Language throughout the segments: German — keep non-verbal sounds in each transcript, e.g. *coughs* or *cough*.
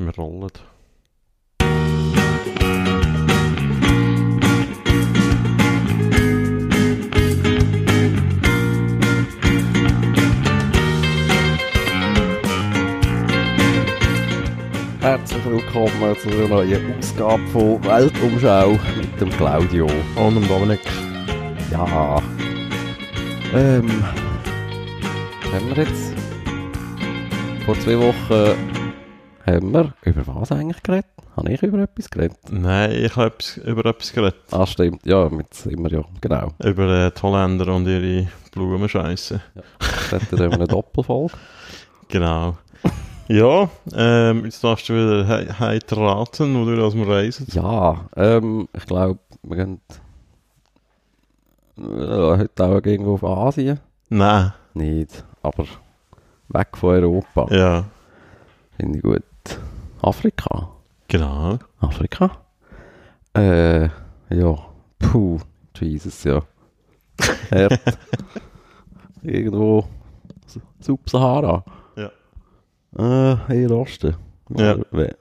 Wir rollen. Herzlich willkommen zu einer neuen Ausgabe von Weltumschau mit dem Claudio. Und dem Dominik. Ja. Ähm. Haben wir jetzt? Vor zwei Wochen haben wir über was eigentlich geredet? Habe ich über etwas geredet? Nein, ich habe über etwas geredet. Ah, stimmt. Ja, mit sind wir ja. Genau. Über äh, die Holländer und ihre Blumenscheisse. Das hat dann eine Doppelfolge. Genau. Ja, ähm, jetzt darfst du wieder he heiter raten, wo du aus dem Reisen. Ja, ähm, ich glaube, wir gehen äh, heute auch irgendwo auf Asien. Nein, Nicht, aber weg von Europa. ja, Finde ich gut. Afrika. genau. Afrika? Äh, ja. Puh, Jesus, ja. *laughs* Hart. Irgendwo Su- Subsahara. Ja. Äh, eher Osten. Ja.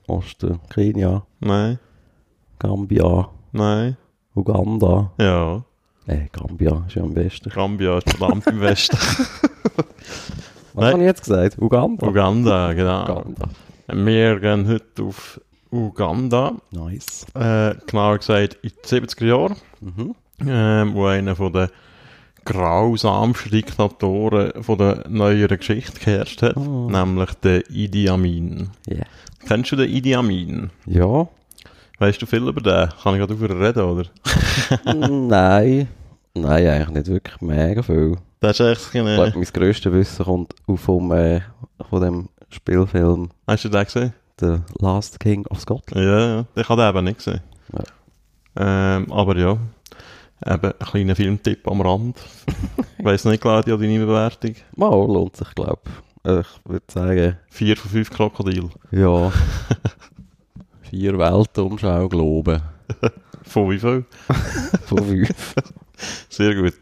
Osten. Kenia, Nein, Gambia, nein, Uganda. ja. Äh, Gambia ist ja am besten. Gambia ist verdammt im Westen. *laughs* Was Nein. habe ich jetzt gesagt? Uganda? Uganda, genau. Uganda. Wir gehen heute auf Uganda. Nice. Äh, genauer gesagt in die 70er Jahre. Mhm. ähm, wo einer von den grausamsten Diktatoren von der neueren Geschichte geherrscht hat, Oh. nämlich der Idi Amin. Yeah. Kennst du den Idi Amin? Ja. Weißt du viel über den? Kann ich gerade darüber reden, oder? *laughs* Nein. Nein, eigentlich nicht wirklich mega viel. Das ist echt Ich glaube, mein grösstes Wissen kommt vom, äh, von dem Spielfilm Hast du den gesehen? The Last King of Scotland. Ja, ja. Ich habe den eben nicht gesehen. Ähm, aber ja. Eben ein kleiner Filmtipp am Rand. ich *laughs* weiss nicht, Claudia, deine Bewertung? Mal lohnt sich, glaube ich. Ich würde sagen, Vier von fünf Krokodil. ja. *laughs* Vier Weltumschau Globen. *laughs* Von wie viel? Von fünf. Sehr gut.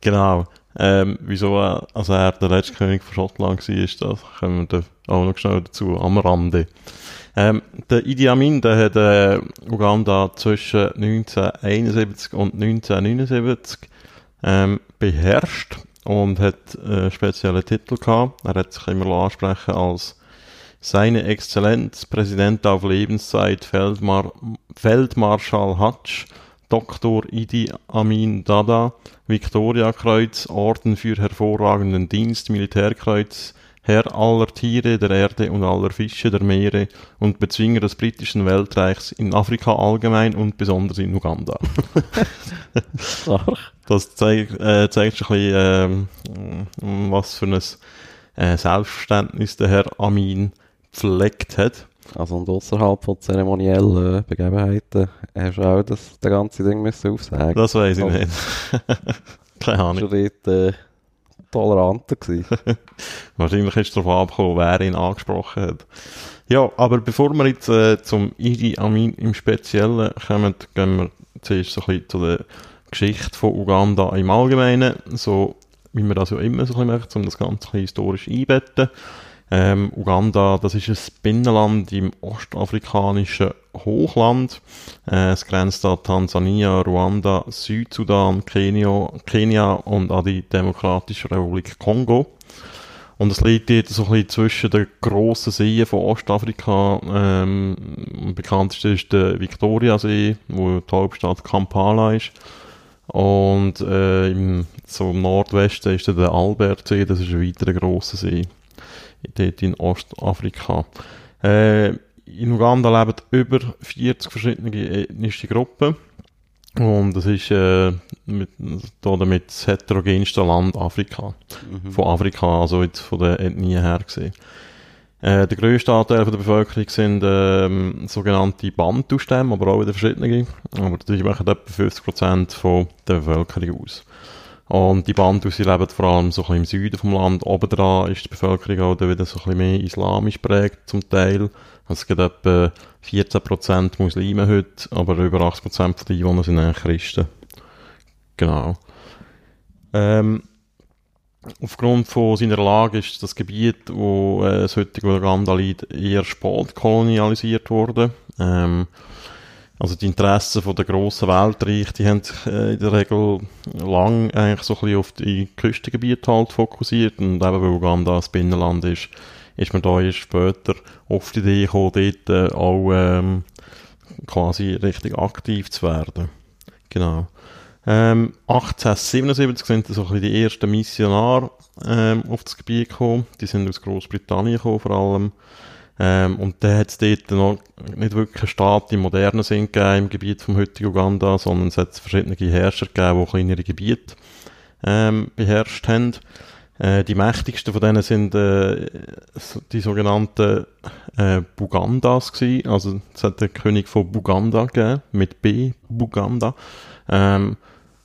Genau. Ähm, wieso äh, also er der letzte König von Schottland war, das kommen wir auch noch schnell dazu, am Rande. Ähm, der Idi Amin, der hat äh, Uganda zwischen 1971 und 1979 ähm, beherrscht und hat äh, spezielle Titel gehabt. Er hat sich immer ansprechen als seine Exzellenz, Präsident auf Lebenszeit, Feldmar Feldmarschall Hatsch, Dr. Idi Amin Dada, Viktoriakreuz, Orden für hervorragenden Dienst, Militärkreuz, Herr aller Tiere der Erde und aller Fische der Meere und Bezwinger des britischen Weltreichs in Afrika allgemein und besonders in Uganda. *laughs* Das zeigt, äh, zeigt schon ein bisschen, ähm, was für ein äh, Selbstverständnis der Herr Amin pflegt hat. Also und außerhalb von zeremoniellen Begebenheiten hast du auch das, das ganze Ding müssen aufsagen. Das weiß ich Also- nicht. *laughs* Keine Ahnung. schon dort äh, toleranter gewesen. *laughs* Wahrscheinlich ist es darauf angekommen, wer ihn angesprochen hat. Ja, aber bevor wir jetzt äh, zum Idi Amin im Speziellen kommen, gehen wir zuerst so ein bisschen zu der Geschichte von Uganda im Allgemeinen, so wie wir das ja immer so ein bisschen machen, um das Ganze ein bisschen historisch einbetten. Ähm, Uganda, das ist ein Binnenland im ostafrikanischen Hochland. Äh, es grenzt an Tansania, Ruanda, Südsudan, Kenia, Kenia und an die Demokratische Republik Kongo. Und es liegt dort so ein bisschen zwischen den grossen Seen von Ostafrika. Ähm, am bekanntesten ist der Victoriasee, wo die Hauptstadt Kampala ist. Und äh, im, so im Nordwesten ist der Albertsee, das ist ein weiterer grosser See. Dort in Ostafrika. Äh, in Uganda leben über 40 verschiedene ethnische Gruppen. Und das ist äh, mit, damit das heterogenste Land Afrika. Von Afrika, also jetzt von der Ethnie her gesehen. Äh, der grösste Anteil von der Bevölkerung sind ähm, sogenannte Bantu-Stämme, aber auch wieder verschiedene. Aber die machen etwa 50% von der Bevölkerung aus. Und die Bantus, die leben vor allem so im Süden vom Land. Obendran ist die Bevölkerung auch wieder so ein bisschen mehr islamisch prägt zum Teil. Also es gibt etwa 14% Muslime heute, aber über 80% der Einwohner sind eigentlich Christen. Genau. Ähm, aufgrund von seiner Lage ist das Gebiet, wo äh, das heutige Uganda liegt, eher spät kolonialisiert worden. Ähm, also die Interessen der grossen Weltreich, die haben sich äh, in der Regel lang eigentlich so ein auf die Küstengebiete halt fokussiert und eben weil Uganda ein Binnenland ist, ist man da erst später auf die Idee gekommen, dort äh, auch ähm, quasi richtig aktiv zu werden. Genau. Ähm, 1877 sind so ein bisschen die ersten Missionare ähm, auf das Gebiet gekommen. Die sind aus Großbritannien gekommen vor allem. Ähm, und dann hat es dort noch nicht wirklich einen Staat im modernen Sinn gegeben im Gebiet vom heutigen Uganda, sondern es hat verschiedene Herrscher gegeben, die kleinere Gebiete ähm, beherrscht haben. Äh, die mächtigsten von denen sind äh, die sogenannten äh, Bugandas gewesen. Also es hat den König von Buganda gegeben, mit B, Buganda. Ähm,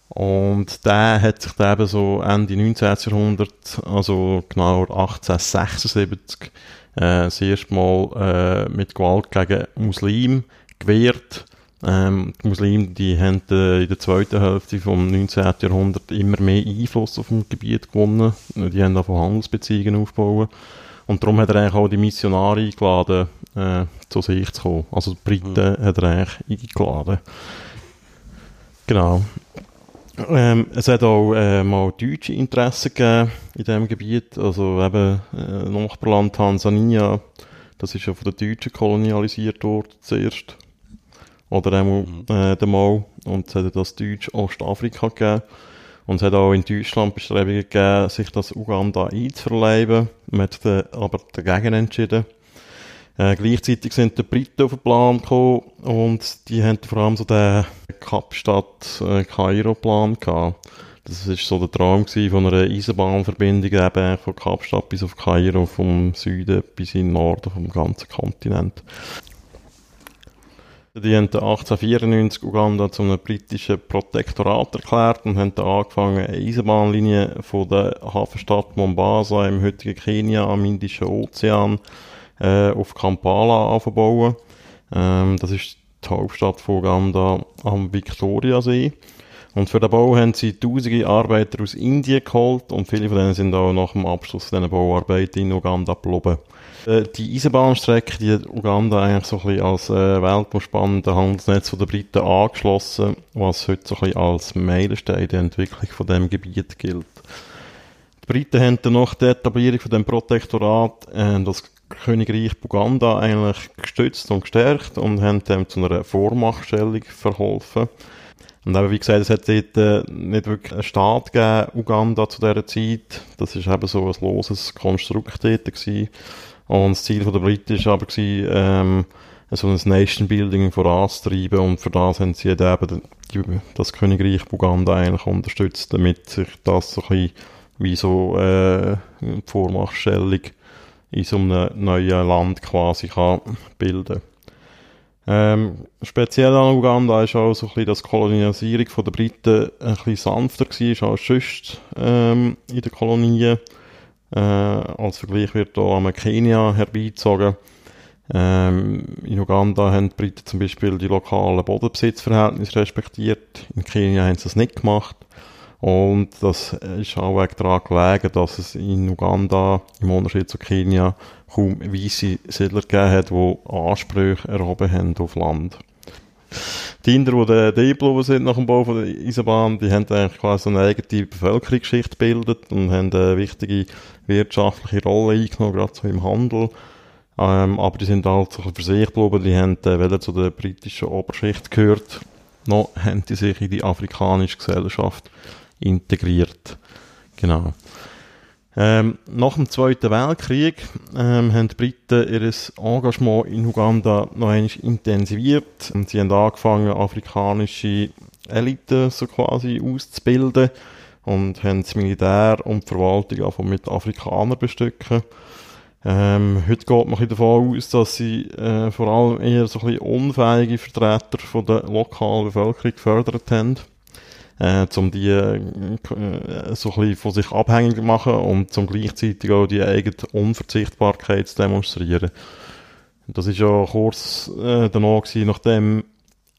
und der hat sich dann eben so Ende 19. Jahrhundert, also genauer 1876, äh, das erste Mal äh, mit Gewalt gegen Muslime gewehrt. Ähm, die Muslime, die haben äh, in der zweiten Hälfte vom 19. Jahrhundert immer mehr Einfluss auf dem Gebiet gewonnen. Die haben von Handelsbeziehungen aufgebaut. Und darum hat er eigentlich auch die Missionare eingeladen, äh, zu sich zu kommen. Also die Briten mhm. hat er eigentlich eingeladen. Genau. Ähm, es hat auch äh, mal deutsche Interessen gegeben in diesem Gebiet. Also eben äh, Nachbarland Tansania, das ist ja von den Deutschen kolonialisiert worden zuerst. Oder einmal mhm. äh, der Mal. Und es hat das Deutsch Ostafrika gegeben. Und es hat auch in Deutschland Bestrebungen gegeben, sich das Uganda einzuverleiben. Man hat aber dagegen entschieden. Äh, gleichzeitig sind die Briten auf den Plan gekommen und die haben vor allem so den Kapstadt äh. Das ist so der Traum von einer Eisenbahnverbindung eben von Kapstadt bis auf Kairo, vom Süden bis in den Norden vom ganzen Kontinent. Die haben 1894 Uganda zu einem britischen Protektorat erklärt und haben dann angefangen, eine Eisenbahnlinie von der Hafenstadt Mombasa im heutigen Kenia am Indischen Ozean äh, auf Kampala aufzubauen. Ähm, das ist die Hauptstadt von Uganda am Viktoriasee. Und für den Bau haben sie tausende Arbeiter aus Indien geholt und viele von denen sind auch nach dem Abschluss dieser Bauarbeiten in Uganda geblieben. Äh, die Eisenbahnstrecke, die hat Uganda eigentlich so ein bisschen als äh, weltumspannende Handelsnetz der Briten angeschlossen, was heute so ein bisschen als Meilenstein der Entwicklung von dem Gebiet gilt. Die Briten haben dann nach der Etablierung von dem Protektorat äh, das Königreich Buganda eigentlich gestützt und gestärkt und haben dem zu einer Vormachtstellung verholfen. Und eben, wie gesagt, es hat dort äh, nicht wirklich einen Staat gegeben, Uganda zu dieser Zeit. Das ist eben so ein loses Konstrukt dort gewesen. Und das Ziel der Briten war aber, gewesen, ähm, so ein Nation-Building voranzutreiben und für das haben sie eben das Königreich Buganda eigentlich unterstützt, damit sich das so ein bisschen wie so äh, Vormachtstellung in so einem neuen Land quasi kann bilden ähm, speziell an Uganda ist auch so ein bisschen, dass die Kolonialisierung der Briten ein bisschen sanfter war als sonst ähm, in den Kolonien. Äh, als Vergleich wird hier am Kenia herbeizogen. Ähm, in Uganda haben die Briten zum Beispiel die lokalen Bodenbesitzverhältnisse respektiert. In Kenia haben sie das nicht gemacht. Und das ist auch daran gelegen, dass es in Uganda, im Unterschied zu Kenia, kaum weiße Siedler gegeben hat, die Ansprüche erhoben haben auf Land. Die Inder, die eingeblieben sind nach dem Bau der Eisenbahn, die haben eigentlich quasi eine eigene Bevölkerungsgeschichte gebildet und haben eine wichtige wirtschaftliche Rolle eingenommen, gerade so im Handel. Ähm, aber die sind halt so für sich geblieben, die haben äh, weder zu der britischen Oberschicht gehört, noch haben die sich in die afrikanische Gesellschaft integriert. Genau. Ähm, nach dem Zweiten Weltkrieg ähm, haben die Briten ihr Engagement in Uganda noch einmal intensiviert. Und sie haben angefangen, afrikanische Eliten so quasi auszubilden und haben das Militär und die Verwaltung einfach mit Afrikanern bestücken. Ähm, heute geht man davon aus, dass sie äh, vor allem eher so ein bisschen unfähige Vertreter von der lokalen Bevölkerung gefördert haben äh, um die äh, so ein bisschen von sich abhängig zu machen und zum gleichzeitig auch die eigene Unverzichtbarkeit zu demonstrieren. Das ist ja kurz äh, danach gewesen, nachdem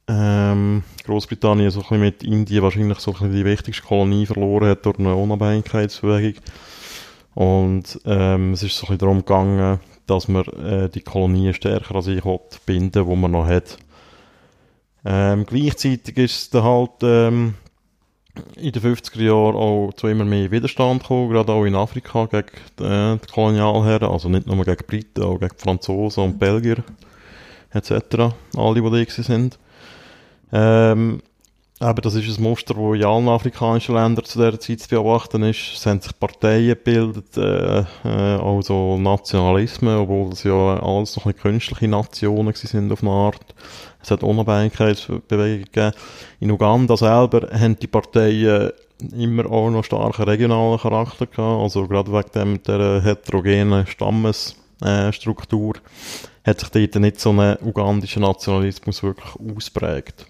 ähm, Großbritannien so ein bisschen mit Indien wahrscheinlich so ein bisschen die wichtigste Kolonie verloren hat durch eine Unabhängigkeitsbewegung. Und ähm, es ist so ein bisschen darum gegangen, dass man äh, die Kolonien stärker an sich binden wo man noch hat. Ähm, gleichzeitig ist es dann halt ähm, in den 50er Jahren auch zu immer mehr Widerstand gekommen, gerade auch in Afrika gegen äh, die Kolonialherren, also nicht nur gegen Briten, auch gegen Franzosen und Belgier etc., alle, die da sind. Ähm, aber das ist ein Muster, das in allen afrikanischen Ländern zu dieser Zeit zu beobachten ist. Es haben sich Parteien gebildet, äh, also Nationalismen, obwohl es ja alles noch ein künstliche Nationen sind auf eine Art. Es hat Unabhängigkeitsbewegungen gegeben. In Uganda selber haben die Parteien immer auch noch starken regionalen Charakter gehabt, also gerade wegen dem, der heterogenen Stammesstruktur äh, hat sich dort nicht so ein ugandischer Nationalismus wirklich ausprägt.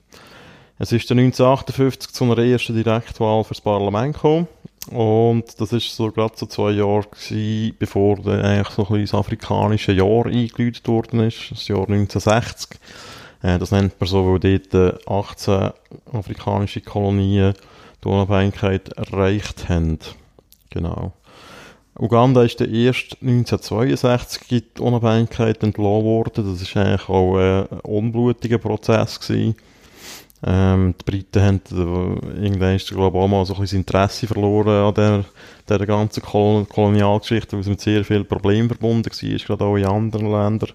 Es ist 1958 zu einer ersten Direktwahl fürs Parlament gekommen. Und das ist so gerade so zwei Jahre gewesen, bevor dann eigentlich so ein das afrikanische Jahr eingeläutet worden ist, das Jahr 1960. Äh, das nennt man so, weil dort 18 afrikanische Kolonien die Unabhängigkeit erreicht haben. Genau. Uganda ist der erste 1962 die Unabhängigkeit entlohnt worden. Das ist eigentlich auch ein unblutiger Prozess gewesen. Ähm, die Briten haben äh, irgendwann ist, glaube ich, auch mal so ein bisschen Interesse verloren an der, der ganzen Kolon Kolonialgeschichte, weil es mit sehr vielen Problemen verbunden war, gerade auch in anderen Ländern.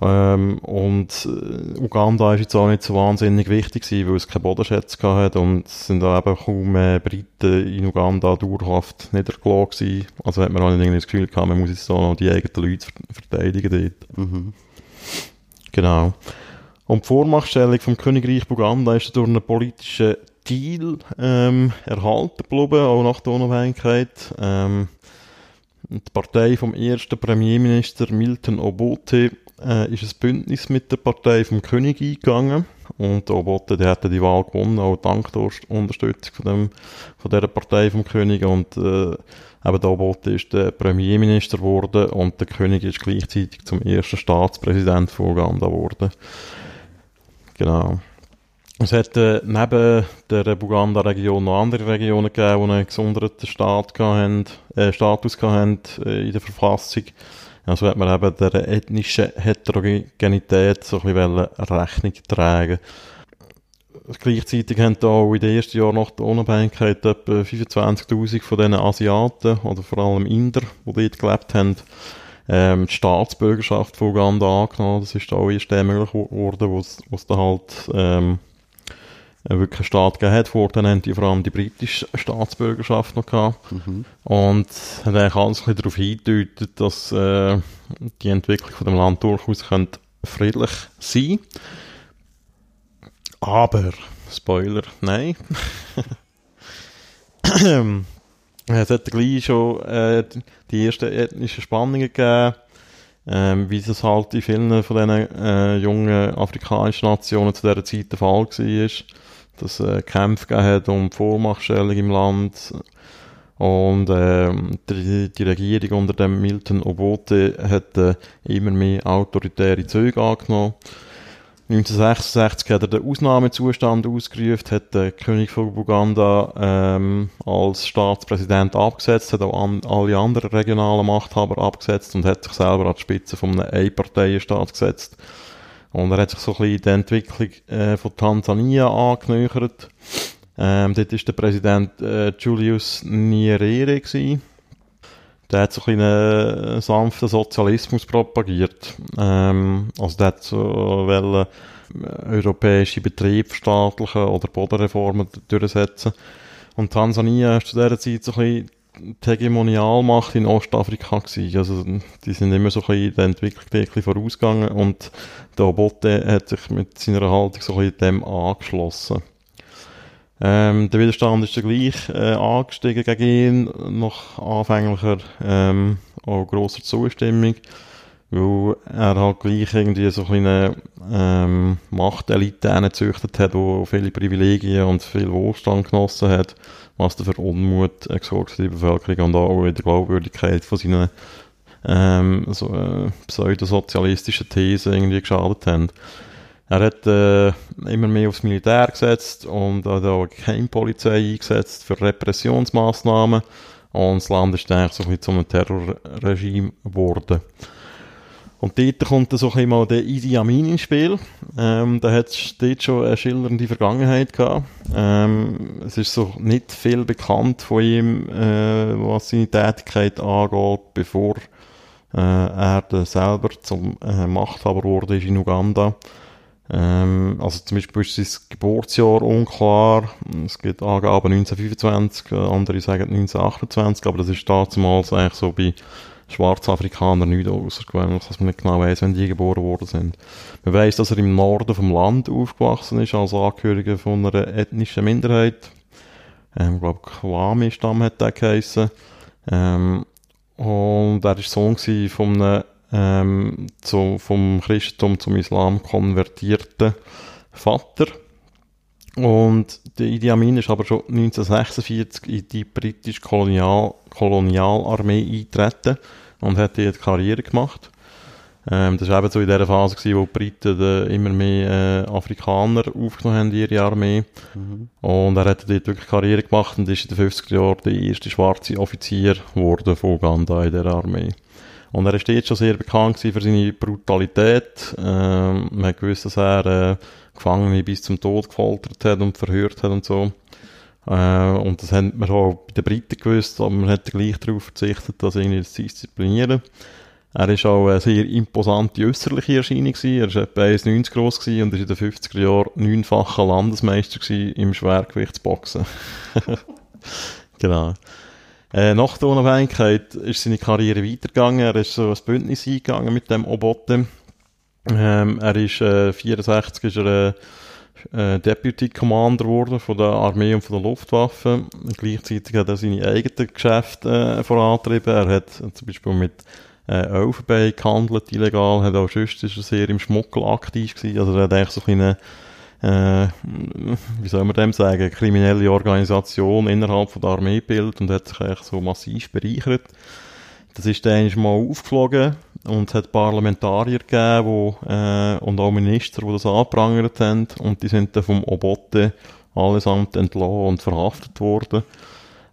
Ähm, und äh, Uganda ist jetzt auch nicht so wahnsinnig wichtig gewesen, weil es keine Bodenschätze hatte und es sind da eben kaum äh, Briten in Uganda dauerhaft niedergelassen gewesen. Also hat man auch nicht irgendwie das Gefühl gehabt, man muss jetzt so noch die eigenen Leute verteidigen dort. Mhm. Genau. Und die Vormachtstellung vom Königreich Buganda ist durch einen politischen Deal ähm, erhalten geblieben, auch nach der Unabhängigkeit. Ähm, die Partei vom ersten Premierminister Milton Obote äh, ist ein Bündnis mit der Partei vom König eingegangen. Und Obote, der hatte die Wahl gewonnen, auch dank der Unterstützung von, dem, von dieser Partei vom König. Und äh, eben der Obote ist der Premierminister geworden und der König ist gleichzeitig zum ersten Staatspräsident von Uganda geworden. Genau. Es hat äh, neben der Buganda-Region noch andere Regionen gegeben, die einen gesonderten Staat hatten, äh, Status hatten äh, in der Verfassung. Also hat man eben der ethnischen Heterogenität so ein bisschen Rechnung tragen Gleichzeitig haben da auch in den ersten Jahren nach der Unabhängigkeit etwa 25.000 von diesen Asiaten oder vor allem Inder, die dort gelebt haben, ähm, die Staatsbürgerschaft von Uganda angenommen. Das ist auch erst möglich geworden, wo es da halt ähm, wirklich einen Staat gegeben hat. Vorher haben die vor allem die britische Staatsbürgerschaft noch gehabt. Mhm. Und hat eigentlich alles ein darauf hingedeutet, dass äh, die Entwicklung von dem Land durchaus könnte friedlich sein Aber, Spoiler, nein. *coughs* *coughs* *coughs* Es hat gleich schon äh, die ersten ethnischen Spannungen gegeben, ähm, wie es halt in vielen von diesen äh, jungen afrikanischen Nationen zu dieser Zeit der Fall war, dass es äh, Kämpfe gegeben hat um Vormachtstellung im Land. Und äh, die, die, Regierung unter dem Milton Obote hat äh, immer mehr autoritäre Züge angenommen 1966 hat er den Ausnahmezustand ausgerufen, hat der König von Buganda ähm, als Staatspräsident abgesetzt, hat auch an, alle anderen regionalen Machthaber abgesetzt und hat sich selber an die Spitze von einem Einparteienstaat gesetzt. Und er hat sich so ein bisschen die Entwicklung äh, von Tansania angenähert. Ähm, dort war der Präsident äh, Julius Nyerere gewesen der hat so ein einen sanften Sozialismus propagiert. Ähm, also der hat so wollen, äh, europäische Betriebe verstaatlichen oder Bodenreformen durchsetzen. Und Tansania war zu dieser Zeit so ein bisschen die Hegemonialmacht in Ostafrika gewesen. Also, die sind immer so ein bisschen der Entwicklung ein vorausgegangen und der Obote hat sich mit seiner Haltung so ein bisschen dem angeschlossen. Ähm, der Widerstand ist dann gleich äh, angestiegen gegen ihn, nach anfänglicher ähm, auch grosser Zustimmung, weil er halt gleich irgendwie so eine ähm, Machtelite gezüchtet hat, die viele Privilegien und viel Wohlstand genossen hat, was dann für Unmut äh, gesorgt hat in der Bevölkerung und auch in der Glaubwürdigkeit von seinen ähm, so, äh, pseudosozialistischen Thesen irgendwie geschadet haben. Er hat äh, immer mehr aufs Militär gesetzt und hat auch keine Polizei eingesetzt für Repressionsmaßnahmen. Und das Land ist eigentlich so ein zu einem Terrorregime geworden. Und dort kommt dann so ein bisschen mal der Idi Amin ins Spiel. Ähm, da hat dort schon eine schildernde Vergangenheit gehabt. Ähm, es ist so nicht viel bekannt von ihm, äh, was seine Tätigkeit angeht, bevor äh, er dann selber zum äh, Machthaber wurde in Uganda. Ähm, also zum Beispiel ist sein Geburtsjahr unklar. Es gibt Angaben 1925, andere sagen 1928, aber das ist damals eigentlich so bei Schwarzafrikaner nicht außergewöhnlich, dass man nicht genau weiß, wenn die geboren worden sind. Man weiß, dass er im Norden vom Land aufgewachsen ist, als Angehöriger von einer ethnischen Minderheit. Ähm, ich glaube, Kwame-Stamm hat der geheissen. Ähm, und er war Sohn von einem ähm, zu, vom Christentum zum Islam konvertierten Vater. Und der Idi Amin ist aber schon 1946 in die britische Kolonial Kolonialarmee eingetreten und hat dort Karriere gemacht. Ähm, das war eben so in der Phase, gewesen, wo die Briten äh, immer mehr äh, Afrikaner aufgenommen haben in ihre Armee. Mhm. Und er hat dort wirklich Karriere gemacht und ist in den 50er Jahren der erste schwarze Offizier geworden von Uganda in der Armee. Und er ist jetzt schon sehr bekannt für seine Brutalität. Ähm, man hat gewusst, dass er äh, Gefangene bis zum Tod gefoltert hat und verhört hat und so. Äh, und das haben wir auch bei den Briten gewusst, aber man hat gleich darauf verzichtet, das irgendwie zu disziplinieren. Er ist auch eine sehr imposante äußerliche Erscheinung gewesen. Er war etwa 1,90 groß und war in den 50er Jahren neunfacher Landesmeister im Schwergewichtsboxen. *laughs* genau. Äh, nach der Unabhängigkeit ist seine Karriere weitergegangen. Er ist so ein Bündnis eingegangen mit dem Obote. Ähm, er ist äh, 64 ist er äh, äh, Deputy Commander geworden von der Armee und von der Luftwaffe. Gleichzeitig hat er seine eigenen Geschäfte äh, vorantrieben. Er hat zum Beispiel mit äh, Elfenbein gehandelt, illegal, hat auch sonst ist er sehr im Schmuggel aktiv gewesen. Also er hat eigentlich so eine äh, wie soll man dem sagen, kriminelle Organisation innerhalb von der Armee bildet und hat sich eigentlich so massiv bereichert. Das ist dann mal aufgeflogen und es hat Parlamentarier gegeben wo, äh, und auch Minister, die das angeprangert haben und die sind dann vom Obote allesamt entlassen und verhaftet worden.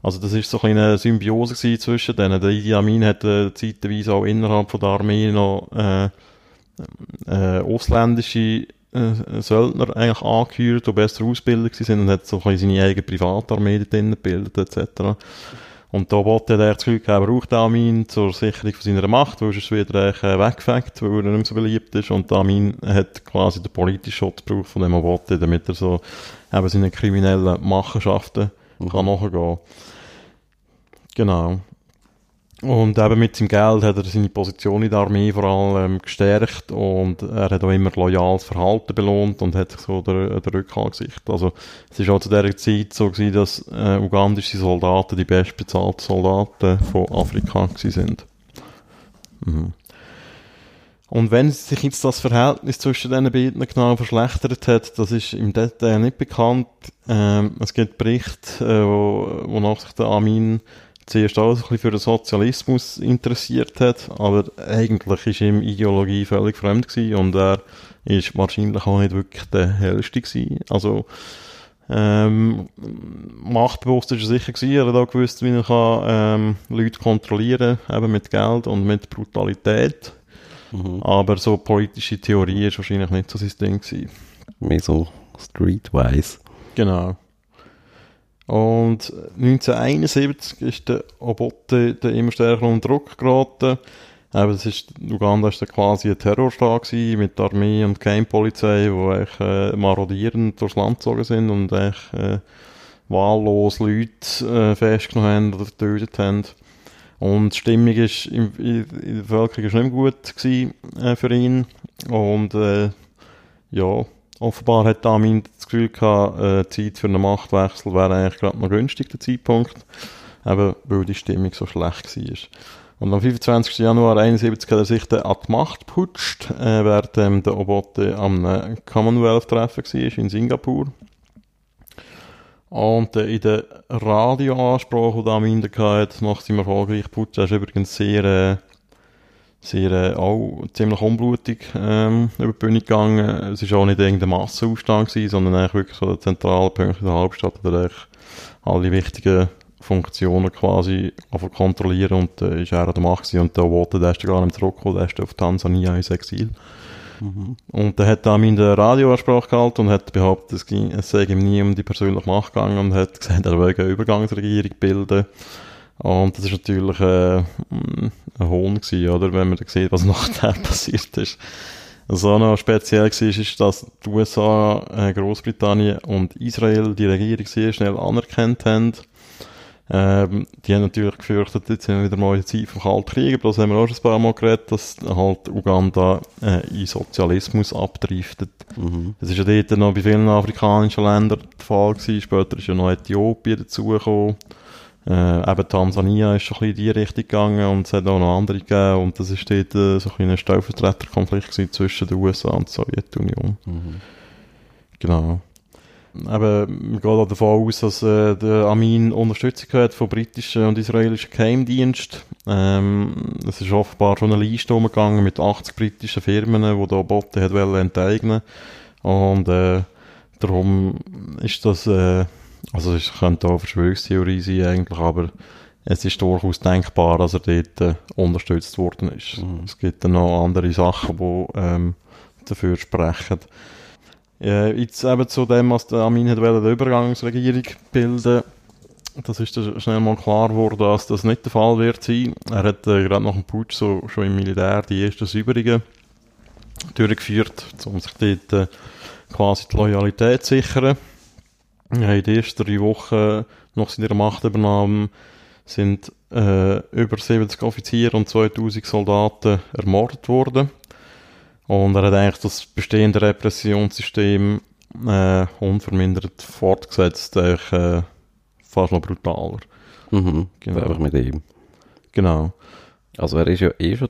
Also das ist so eine Symbiose zwischen denen. Der Idi Amin hat äh, zeitweise auch innerhalb von der Armee noch äh, äh, ausländische äh, Söldner eigentlich angehört, die besser ausgebildet sind und hat so seine eigene Privatarmee drin gebildet etc. Und da wollte er das Gefühl er braucht Amin zur Sicherung von seiner Macht, weil sonst wieder weggefegt, weil er nicht mehr so beliebt ist. Und Amin hat quasi den politischen Schutz gebraucht von dem Obote, damit er so eben seine kriminellen Machenschaften mhm. kann nachgehen. Genau. Und eben mit seinem Geld hat er seine Position in der Armee vor allem gestärkt und er hat auch immer loyales Verhalten belohnt und hat sich so der, der Rückhalt gesichert. Also es ist auch zu dieser Zeit so gewesen, dass äh, ugandische Soldaten die bestbezahlten Soldaten von Afrika gewesen sind. Mhm. Und wenn sich jetzt das Verhältnis zwischen diesen beiden genau verschlechtert hat, das ist im Detail nicht bekannt. Ähm, es gibt Berichte, äh, wo, wonach sich der Amin zuerst auch ein bisschen für den Sozialismus interessiert hat, aber eigentlich ist ihm Ideologie völlig fremd gewesen und er ist wahrscheinlich auch nicht wirklich der hellste gewesen. Also, ähm, machtbewusst ist er sicher gewesen, er hat auch gewusst, wie er kann, ähm, Leute kontrollieren, eben mit Geld und mit Brutalität. Mhm. Aber so politische Theorie ist wahrscheinlich nicht so sein Ding gewesen. Mehr so streetwise. Genau. Und 1971 ist der Obote der immer stärker unter Druck geraten. Eben, das ist, Uganda war quasi ein Terrorstaat mit der Armee und Geheimpolizei, die äh, marodierend durchs Land gezogen sind und eigentlich, äh, wahllos Leute äh, festgenommen haben oder getötet haben. Und die Stimmung ist in, in, in der Bevölkerung ist nicht mehr gut gewesen, äh, für ihn. Und äh, ja, Offenbar hat Amin das Gefühl gehabt, äh, Zeit für einen Machtwechsel wäre eigentlich gerade noch günstig, der Zeitpunkt. Eben, weil die Stimmung so schlecht war. Und am 25. Januar 1971 hat er sich dann an die Macht geputscht, äh, während ähm, der Obote am äh, Commonwealth-Treffen war in Singapur. Und äh, in der Radioansprache, die Amin hatte, nach seinem erfolgreichen Putsch, ist übrigens sehr, äh, sehr äh, auch ziemlich unblutig ähm, über die Bühne gegangen. Es war auch nicht irgendein Massenaufstand gewesen, sondern eigentlich wirklich so der zentrale Punkt in der Hauptstadt, der eigentlich alle wichtigen Funktionen quasi kontrollieren und äh, ist er an der Macht gewesen. und der wollte, der ist gar nicht zurückgekommen, der ist auf Tansania ins Exil. Mhm. Und er hat dann in der Radioansprache gehalten und hat behauptet, es, ging, es sei ihm nie um die persönliche Macht gegangen und hat *laughs* gesagt, er will eine Übergangsregierung bilden. Und das ist natürlich äh, ein Hohn gewesen, oder? Wenn man sieht, was *laughs* nachher passiert ist. Was auch noch speziell war, ist, dass die USA, äh, Großbritannien und Israel die Regierung sehr schnell anerkannt haben. Ähm, die haben natürlich gefürchtet, jetzt sind wir wieder mal in der Zeit vom Kalten Krieg, aber das haben wir auch schon ein paar Mal geredet, dass halt Uganda äh, in Sozialismus abdriftet. Mhm. Das ist ja dort noch bei vielen afrikanischen Ländern der Fall gewesen. Später ist ja noch Äthiopien dazugekommen. Äh, eben Tansania ist schon ein bisschen in die Richtung gegangen und es hat auch noch andere gegeben und das ist dort äh, so ein, ein Stellvertreterkonflikt zwischen den USA und der Sowjetunion. Mhm. Genau. Eben, man geht auch davon aus, dass äh, der Amin Unterstützung hat von britischen und israelischen Geheimdiensten. Ähm, es ist offenbar schon eine Liste umgegangen mit 80 britischen Firmen, die da Botten hat enteignen Und äh, darum ist das, äh, also es könnte auch Verschwörungstheorie sein eigentlich, aber es ist durchaus denkbar, dass er dort äh, unterstützt worden ist. Mhm. Es gibt dann noch andere Sachen, die ähm, dafür sprechen. Äh, jetzt eben zu dem, was der Amin hat wollte, eine Übergangsregierung bilden das ist dann schnell mal klar geworden, dass das nicht der Fall wird sein. Er hat äh, gerade nach dem Putsch so, schon im Militär die ersten Säuberungen durchgeführt, um sich dort äh, quasi die Loyalität zu sichern. Ja, in den ersten drei Wochen nach seiner Machtübernahme sind äh, über 70 Offiziere und 2000 Soldaten ermordet worden. Und er hat eigentlich das bestehende Repressionssystem äh, unvermindert fortgesetzt, eigentlich, äh, fast noch brutaler. Mhm. Genau. Einfach mit ihm. Genau. Also er ist ja eh schon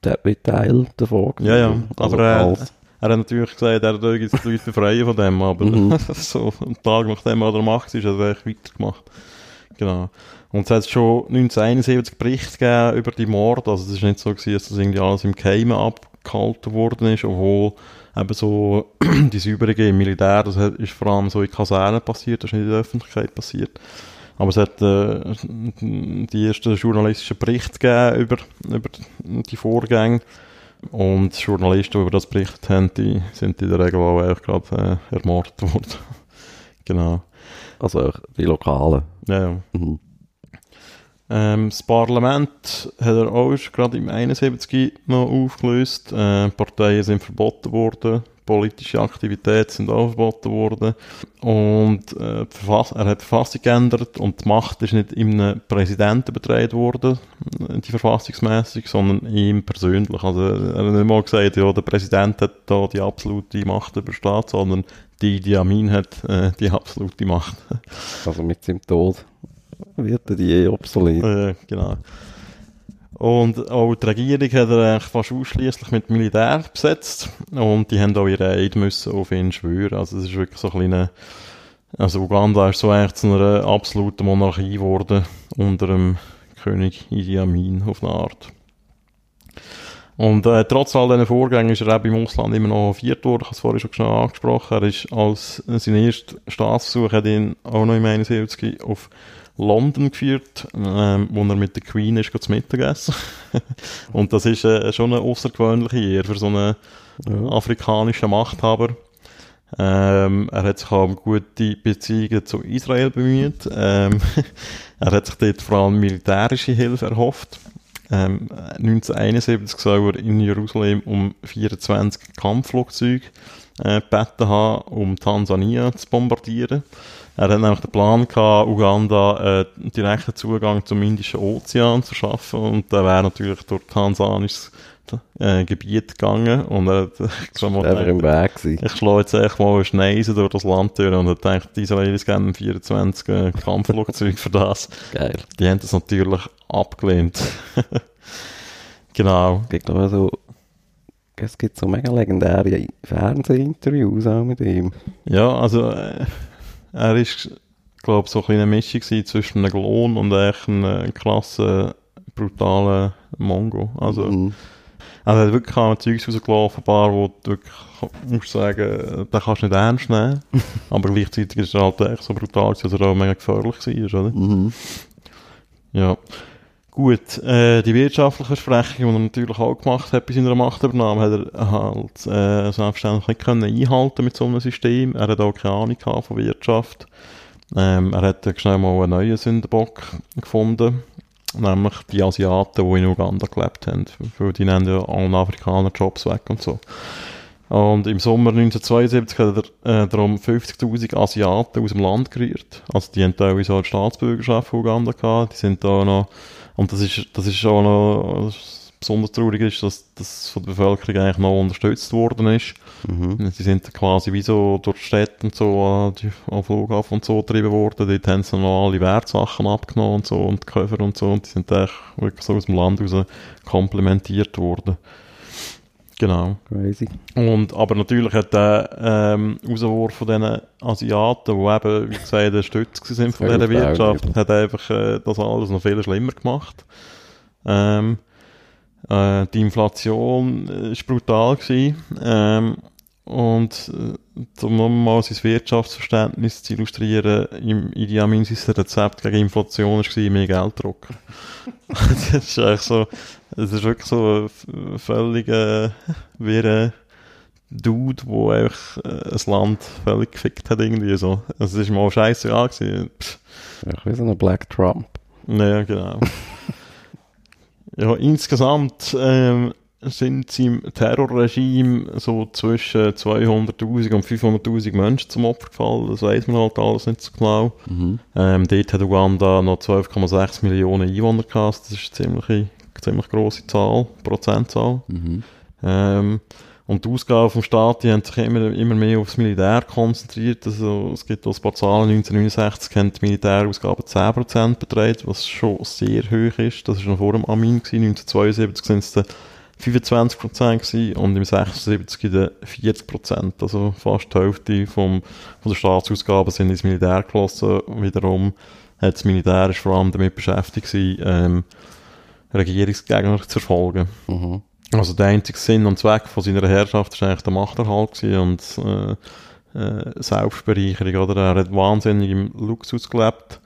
Teil davon. Ja, ja. gewesen. Also Aber äh, als- er hat natürlich gesagt, er würde jetzt die Leute befreien von dem, aber Mhm. *laughs* so einen Tag nachdem er der Macht ist, hat er eigentlich weitergemacht. Genau. Und es hat schon 1971 Berichte gegeben über die Morde, also es ist nicht so gewesen, dass das irgendwie alles im Geheimen abgehalten worden ist, obwohl eben so *clears throat* die Säuberungen im Militär, das ist vor allem so in Kasernen passiert, das ist nicht in der Öffentlichkeit passiert. Aber es hat äh, die ersten journalistischen Berichte gegeben über, über die Vorgänge. Und die Journalisten, die über das berichtet haben, die sind in der Regel auch eigentlich gerade äh, ermordet worden. *laughs* genau. also auch die Lokalen. Ja, ja. Mhm. Ähm, das Parlament hat er auch gerade im 71 noch aufgelöst. Äh, Parteien sind verboten worden. Politische Aktivitäten sind auch verboten worden. Und äh, er hat die Verfassung geändert und die Macht ist nicht einem Präsidenten übertragen worden, die verfassungsmäßig, sondern ihm persönlich. Also er hat nicht mal gesagt, ja, der Präsident hat da die absolute Macht über den Staat, sondern die Idi Amin hat äh, die absolute Macht. Also mit seinem Tod wird er die eh obsolet. Äh, genau. Und auch die Regierung hat er eigentlich fast ausschließlich mit Militär besetzt. Und die haben auch ihre Eid müssen auf ihn schwören. Also es ist wirklich so ein kleiner, also Uganda ist so eigentlich zu einer absoluten Monarchie geworden unter dem König Idi Amin auf eine Art. Und äh, trotz all diesen Vorgängen ist er auch im Ausland immer noch viert worden, ich habe es vorhin schon schnell angesprochen. Er ist als sein erster Staatsbesuch hat ihn auch noch im 71 auf London geführt, ähm, wo er mit der Queen ist zu Mittagessen. *laughs* Und das ist äh, schon eine außergewöhnliche Ehre für so einen Ja. afrikanischen Machthaber. Ähm, er hat sich auch um gute Beziehungen zu Israel bemüht. Ähm, *laughs* er hat sich dort vor allem militärische Hilfe erhofft. Ähm, 1971 soll er in Jerusalem um 24 Kampfflugzeuge äh, gebeten haben, um Tansania zu bombardieren. Er hat nämlich den Plan gehabt, Uganda äh, direkten Zugang zum Indischen Ozean zu schaffen und der wäre natürlich durch tansanisches äh, Gebiet gegangen und er hat schon mal Einfach im Weg gewesen. ich schlage jetzt echt mal eine Schneise durch das Land durch und hat gedacht, die Israelis geben 24 äh, Kampfflugzeuge für das. Geil. Die haben das natürlich abgelehnt. *laughs* genau. Es gibt noch so, es gibt so mega legendäre Fernsehinterviews auch mit ihm. Ja, also äh, er ist, glaube ich, so ein eine Mischung zwischen einem Klon und echt einem krassen brutalen Mongo. Also, Mhm. also er hat wirklich auch Zeugs rausgelassen, offenbar, wo du wirklich musst sagen, den kannst du nicht ernst nehmen. *laughs* aber gleichzeitig ist er halt echt so brutal, dass er auch mega gefährlich war, oder? Mhm. Ja. Gut, äh, die wirtschaftlichen Versprechungen, die er natürlich auch gemacht hat bei seiner Machtübernahme, hat er halt äh, selbstverständlich nicht können einhalten mit so einem System. Er hat auch keine Ahnung von Wirtschaft. Ähm, er hat schnell mal einen neuen Sündenbock gefunden, nämlich die Asiaten, die in Uganda gelebt haben. Weil die nehmen ja allen Afrikanern Jobs weg und so. Und im Sommer 1972 hat er äh, darum 50.000 Asiaten aus dem Land gerührt. Also die haben teilweise auch die Staatsbürgerschaft von Uganda gehabt. Die sind da noch, und das ist, das ist auch noch, besonders traurig ist, dass das von der Bevölkerung eigentlich noch unterstützt worden ist. Mhm. Sie sind quasi wie so durch die Städte und so an die- am Flughafen und so getrieben worden. Dort haben sie noch alle Wertsachen abgenommen und so und die Koffer und so. Und die sind eigentlich wirklich so aus dem Land raus komplementiert worden. Genau. Crazy. Und, aber natürlich hat der ähm, Rauswurf von diesen Asiaten, die eben, wie gesagt, der Stütz gewesen sind von dieser Wirtschaft, hat einfach äh, das alles noch viel schlimmer gemacht. Ähm, äh, die Inflation äh, ist brutal gewesen. Ähm, und äh, um nochmal sein Wirtschaftsverständnis zu illustrieren, im Idi Amin sein Rezept gegen Inflation war mehr Geld drucken. *laughs* das ist eigentlich so, es ist wirklich so ein völlig äh, ein Dude, der einfach äh, ein Land völlig gefickt hat irgendwie so. Also es ist mal scheiße gewesen. Pff, Ja, wie so ein Black Trump. ja, genau. *laughs* ja, insgesamt ähm, sind sie im Terrorregime so zwischen 200'000 und 500'000 Menschen zum Opfer gefallen. Das weiß man halt alles nicht so genau. Mhm. Ähm, dort hat Uganda noch 12,6 Millionen Einwohner gehabt. Das ist eine ziemlich, ziemlich grosse Zahl, Prozentzahl. Mhm. Ähm, und die Ausgaben vom Staat, die haben sich immer, immer mehr aufs Militär konzentriert. Also, es gibt auch ein paar Zahlen. 1969 haben die Militärausgaben 10% betragen, was schon sehr hoch ist. Das war noch vor dem Amin. Gewesen. 1972 sind es 25% gewesen und im 76 dann 40%. Also fast die Hälfte vom, von der Staatsausgaben sind ins Militär gelassen. Wiederum hat das Militär ist vor allem damit beschäftigt gewesen, ähm, Regierungsgegner zu verfolgen. Mhm. Also der einzige Sinn und Zweck von seiner Herrschaft war eigentlich der Machterhalt gewesen und äh, äh, Selbstbereicherung, oder? Er hat wahnsinnig im Luxus gelebt.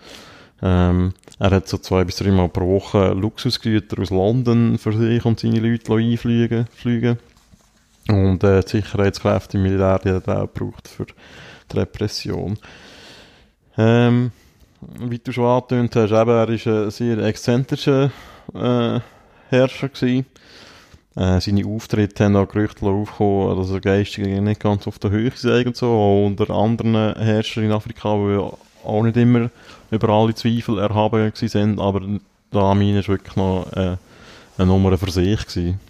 Ähm, er hat so zwei bis dreimal pro Woche Luxusgüter aus London für sich und seine Leute einfliegen. Fliegen. Und äh, die Sicherheitskräfte im Militär, die er auch gebraucht für die Repression. Ähm, wie du schon angetönt hast, eben, er war ein sehr exzentrischer äh, Herrscher gewesen. Äh, seine Auftritte haben auch Gerüchte aufgekommen, dass er geistig nicht ganz auf der Höhe sei und so. Auch unter anderen Herrschern in Afrika, die auch nicht immer über alle Zweifel erhaben sind, aber Amin ist wirklich noch äh, eine Nummer für sich gewesen.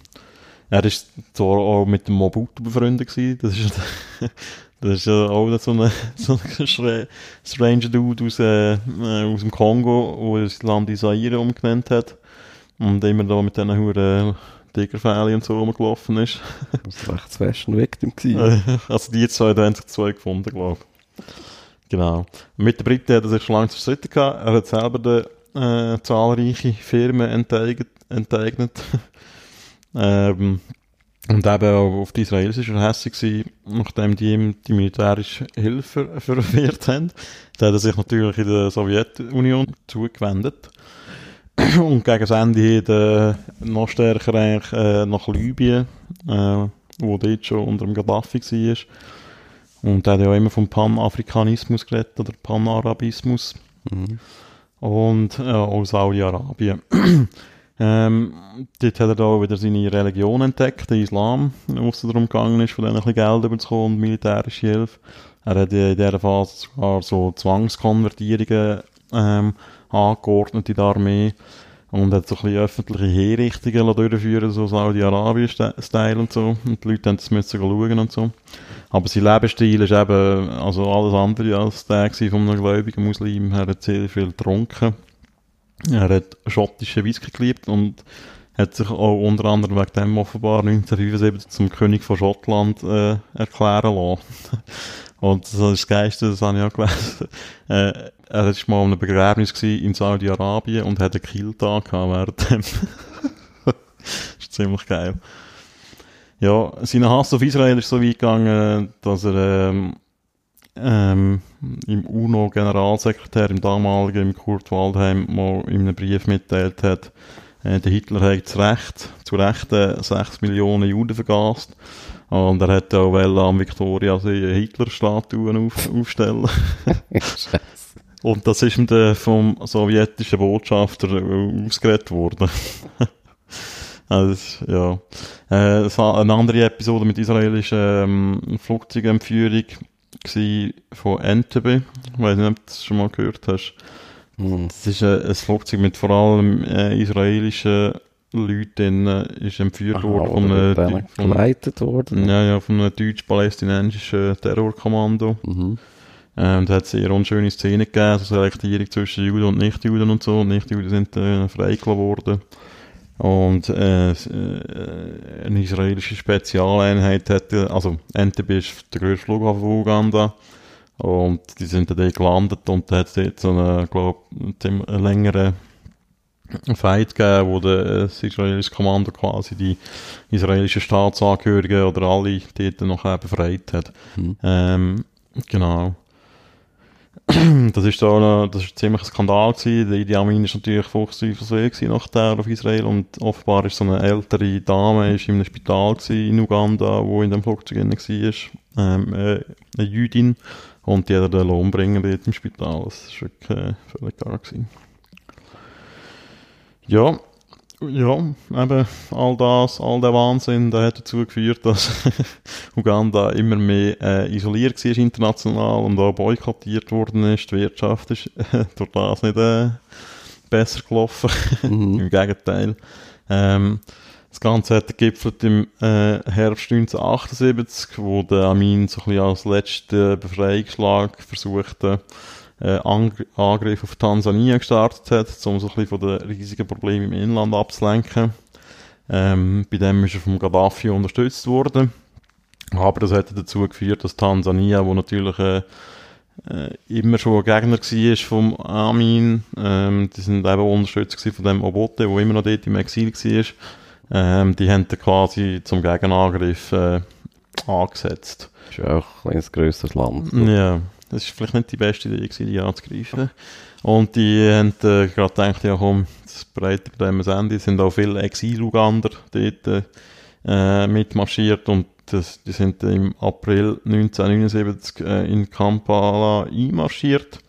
Er ist zwar auch mit dem Mobutu befreundet gewesen, das ist, *laughs* das ist ja auch so ein *laughs* so ein schra- strange Dude aus, äh, äh, aus dem Kongo, der das Land Isaire umgenannt hat und immer da mit diesen Huren Tigerfälle und so rumgelaufen ist. Das war echt das Fashion Victim *laughs* gewesen. Äh, also die zwei, haben sich zwei gefunden, glaube ich. Genau. Mit den Briten hat er sich schon lange zerstritten gehabt. Er hat selber de, äh, zahlreiche Firmen enteignet. enteignet. *laughs* ähm, und eben auch auf die Israelis ist er nachdem die ihm die militärische Hilfe ver- *laughs* verwehrt haben. Da hat er sich natürlich in der Sowjetunion zugewendet. *clears throat* Und gegen das Ende hin äh, noch stärker eigentlich, äh, nach Libyen, äh, wo dort schon unter dem Gaddafi war. Und er hat ja auch immer vom Pan-Afrikanismus geredet, oder Pan-Arabismus. Mhm. Und äh, auch Saudi-Arabien. *clears throat* ähm, dort hat er da auch wieder seine Religion entdeckt, den Islam, wo es darum gegangen ist, von denen ein bisschen Geld überzukommen und militärische Hilfe. Er hat in dieser Phase sogar so Zwangskonvertierungen ähm, angeordnet in der Armee und hat so ein bisschen öffentliche Herrichtungen lassen durchführen, so Saudi-Arabien-Style und so. Und die Leute haben das schauen und so. Aber sein Lebensstil ist eben also alles andere als der von einem gläubigen Muslim. Er hat sehr viel getrunken. Er hat schottischen Whisky geliebt und hat sich auch unter anderem wegen dem offenbar 1975 zum König von Schottland äh, erklären lassen. *laughs* Und das ist das Geiste, das habe ich auch gelesen. *laughs* Äh, er war mal an einem Begräbnis in Saudi-Arabien und hat einen gehabt während dem. das *laughs* ist ziemlich geil. Ja, sein Hass auf Israel ist so weit gegangen, dass er ähm, ähm, im UNO-Generalsekretär, im damaligen, im Kurt Waldheim, mal in einem Brief mitteilt hat, äh, der Hitler hat zu Recht, zu Recht äh, 6 Millionen Juden vergast. Und er hat auch wollen am Victoria eine Hitler-Statuen auf, aufstellen. *laughs* Und das ist ihm dann vom sowjetischen Botschafter äh, ausgeredet worden. *laughs* also, ja. Äh, es war eine andere Episode mit israelischer ähm, Flugzeugentführung von Entebbe. Ich weiß nicht, ob du das schon mal gehört hast. Das ist äh, ein Flugzeug mit vor allem äh, israelischen Leuten äh, ist entführt Aha, worden von einem, von, geleitet worden. ja, ja, von einem deutsch-palästinensischen Terrorkommando. Mhm. Ähm, da hat es sehr unschöne Szenen gegeben, also Selektierung zwischen Juden und Nichtjuden und so. Nichtjuden sind äh, freigelassen worden. Und äh, eine israelische Spezialeinheit hat, also Entebbe ist der grösste Flughafen von Uganda. Und die sind dann dort gelandet und da hat es dort so einen, glaub, ziemlich einen längeren Fight gegeben, wo äh, das israelische Kommando quasi die israelischen Staatsangehörigen oder alle dort noch äh, befreit hat. Mhm. Ähm, genau. *clears throat* Das ist da noch, das ist ziemlich ein Skandal gewesen. Der Idi Amin ist natürlich fuchsteufelsweh gewesen nach der auf Israel und offenbar ist so eine ältere Dame ist in einem Spital gewesen in Uganda, wo in dem Flugzeug drin war, ähm, äh, eine Jüdin und die hat er dann umbringen dort im Spital. Das ist wirklich äh, völlig gar gewesen. Ja, ja, eben all das, all der Wahnsinn, der hat dazu geführt, dass *laughs* Uganda immer mehr äh, isoliert war international und auch boykottiert worden ist. Die Wirtschaft ist äh, *laughs* durch das nicht äh, besser gelaufen. Mhm. *laughs* Im Gegenteil. Ähm, das Ganze hat gegipfelt im äh, Herbst 1978, wo der Amin so ein als letzten Befreiungsschlag versuchte, äh, Ang Angriff auf Tansania gestartet hat, um so ein von den riesigen Problemen im Inland abzulenken. Ähm, bei dem ist er vom Gaddafi unterstützt worden. Aber das hat dazu geführt, dass Tansania, wo natürlich äh, äh, immer schon ein Gegner war vom Amin, ähm, die sind eben unterstützt von dem Obote, der immer noch dort im Exil war, ähm, die haben dann quasi zum Gegenangriff äh, angesetzt. Ist ja auch ein grösseres Land. Ja, das ist vielleicht nicht die beste Idee gewesen, die anzugreifen. Und die haben äh, gerade gedacht, ja komm, das breitet bei dem ein Ende. Es sind auch viele Exil-Ugander dort äh, mitmarschiert und das, die sind im April 1979 äh, in Kampala einmarschiert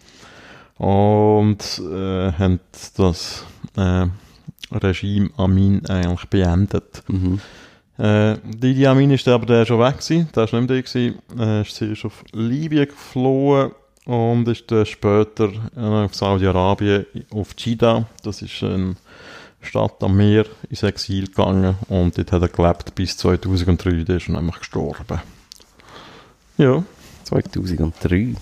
und äh, haben das äh, Regime Amin eigentlich beendet. Mhm. Äh, die Idi Amin ist aber der schon weg gewesen, der ist nicht mehr da gewesen. Äh, sie ist auf Libyen geflohen und ist dann später äh, auf Saudi-Arabien auf Jeddah, das ist eine Stadt am Meer, ins Exil gegangen und dort hat er gelebt bis 2003, der ist nämlich gestorben. Ja, 2003.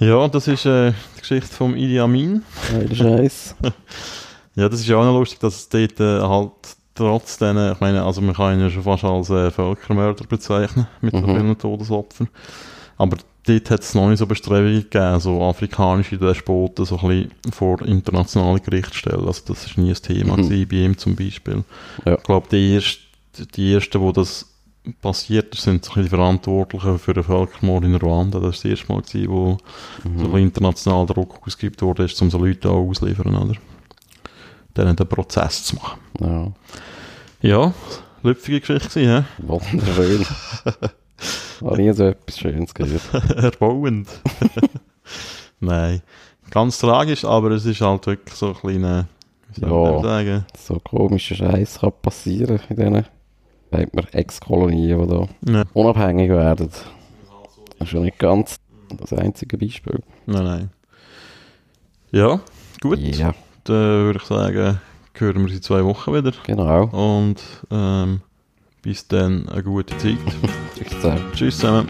ja, das ist äh, die Geschichte vom Idi Amin. Geiler Scheiß. *laughs* Ja, das ist ja auch noch lustig, dass es dort äh, halt trotz denen, ich meine, also man kann ihn ja schon fast als äh, Völkermörder bezeichnen, mit Mhm. so vielen Todesopfern. Aber dort hat es noch nicht so Bestrebungen gegeben, so afrikanische Despoten so ein bisschen vor internationale Gerichte zu stellen. Also das ist nie ein Thema Mhm. gewesen, bei ihm zum Beispiel. Ja. Ich glaube, die, erst, die ersten, wo das passiert ist, sind so die Verantwortlichen für den Völkermord in Ruanda. Das war das erste Mal, gewesen, wo so ein Mhm. bisschen international Druck ausgeübt wurde, um so Leute auch auszuliefern, oder? Dann den Prozess zu machen. Ja, Ja, lüpfige Geschichte gewesen, wunderschön. *laughs* Habe nie so etwas Schönes gehört. Erbauend. *laughs* Nein. Ganz tragisch, aber es ist halt wirklich so ein kleiner, wie soll Ja. sagen? So komischer Scheiß kann passieren in diesen, sagt man, Ex-Kolonien, die da Ja. unabhängig werden. Das ist ja nicht ganz das einzige Beispiel. Nein, nein. Ja, gut. Ja, Dann würde ich sagen, hören wir uns in zwei Wochen wieder. genau. Und ähm, bis dann eine gute Zeit. *laughs* Tschüss zusammen.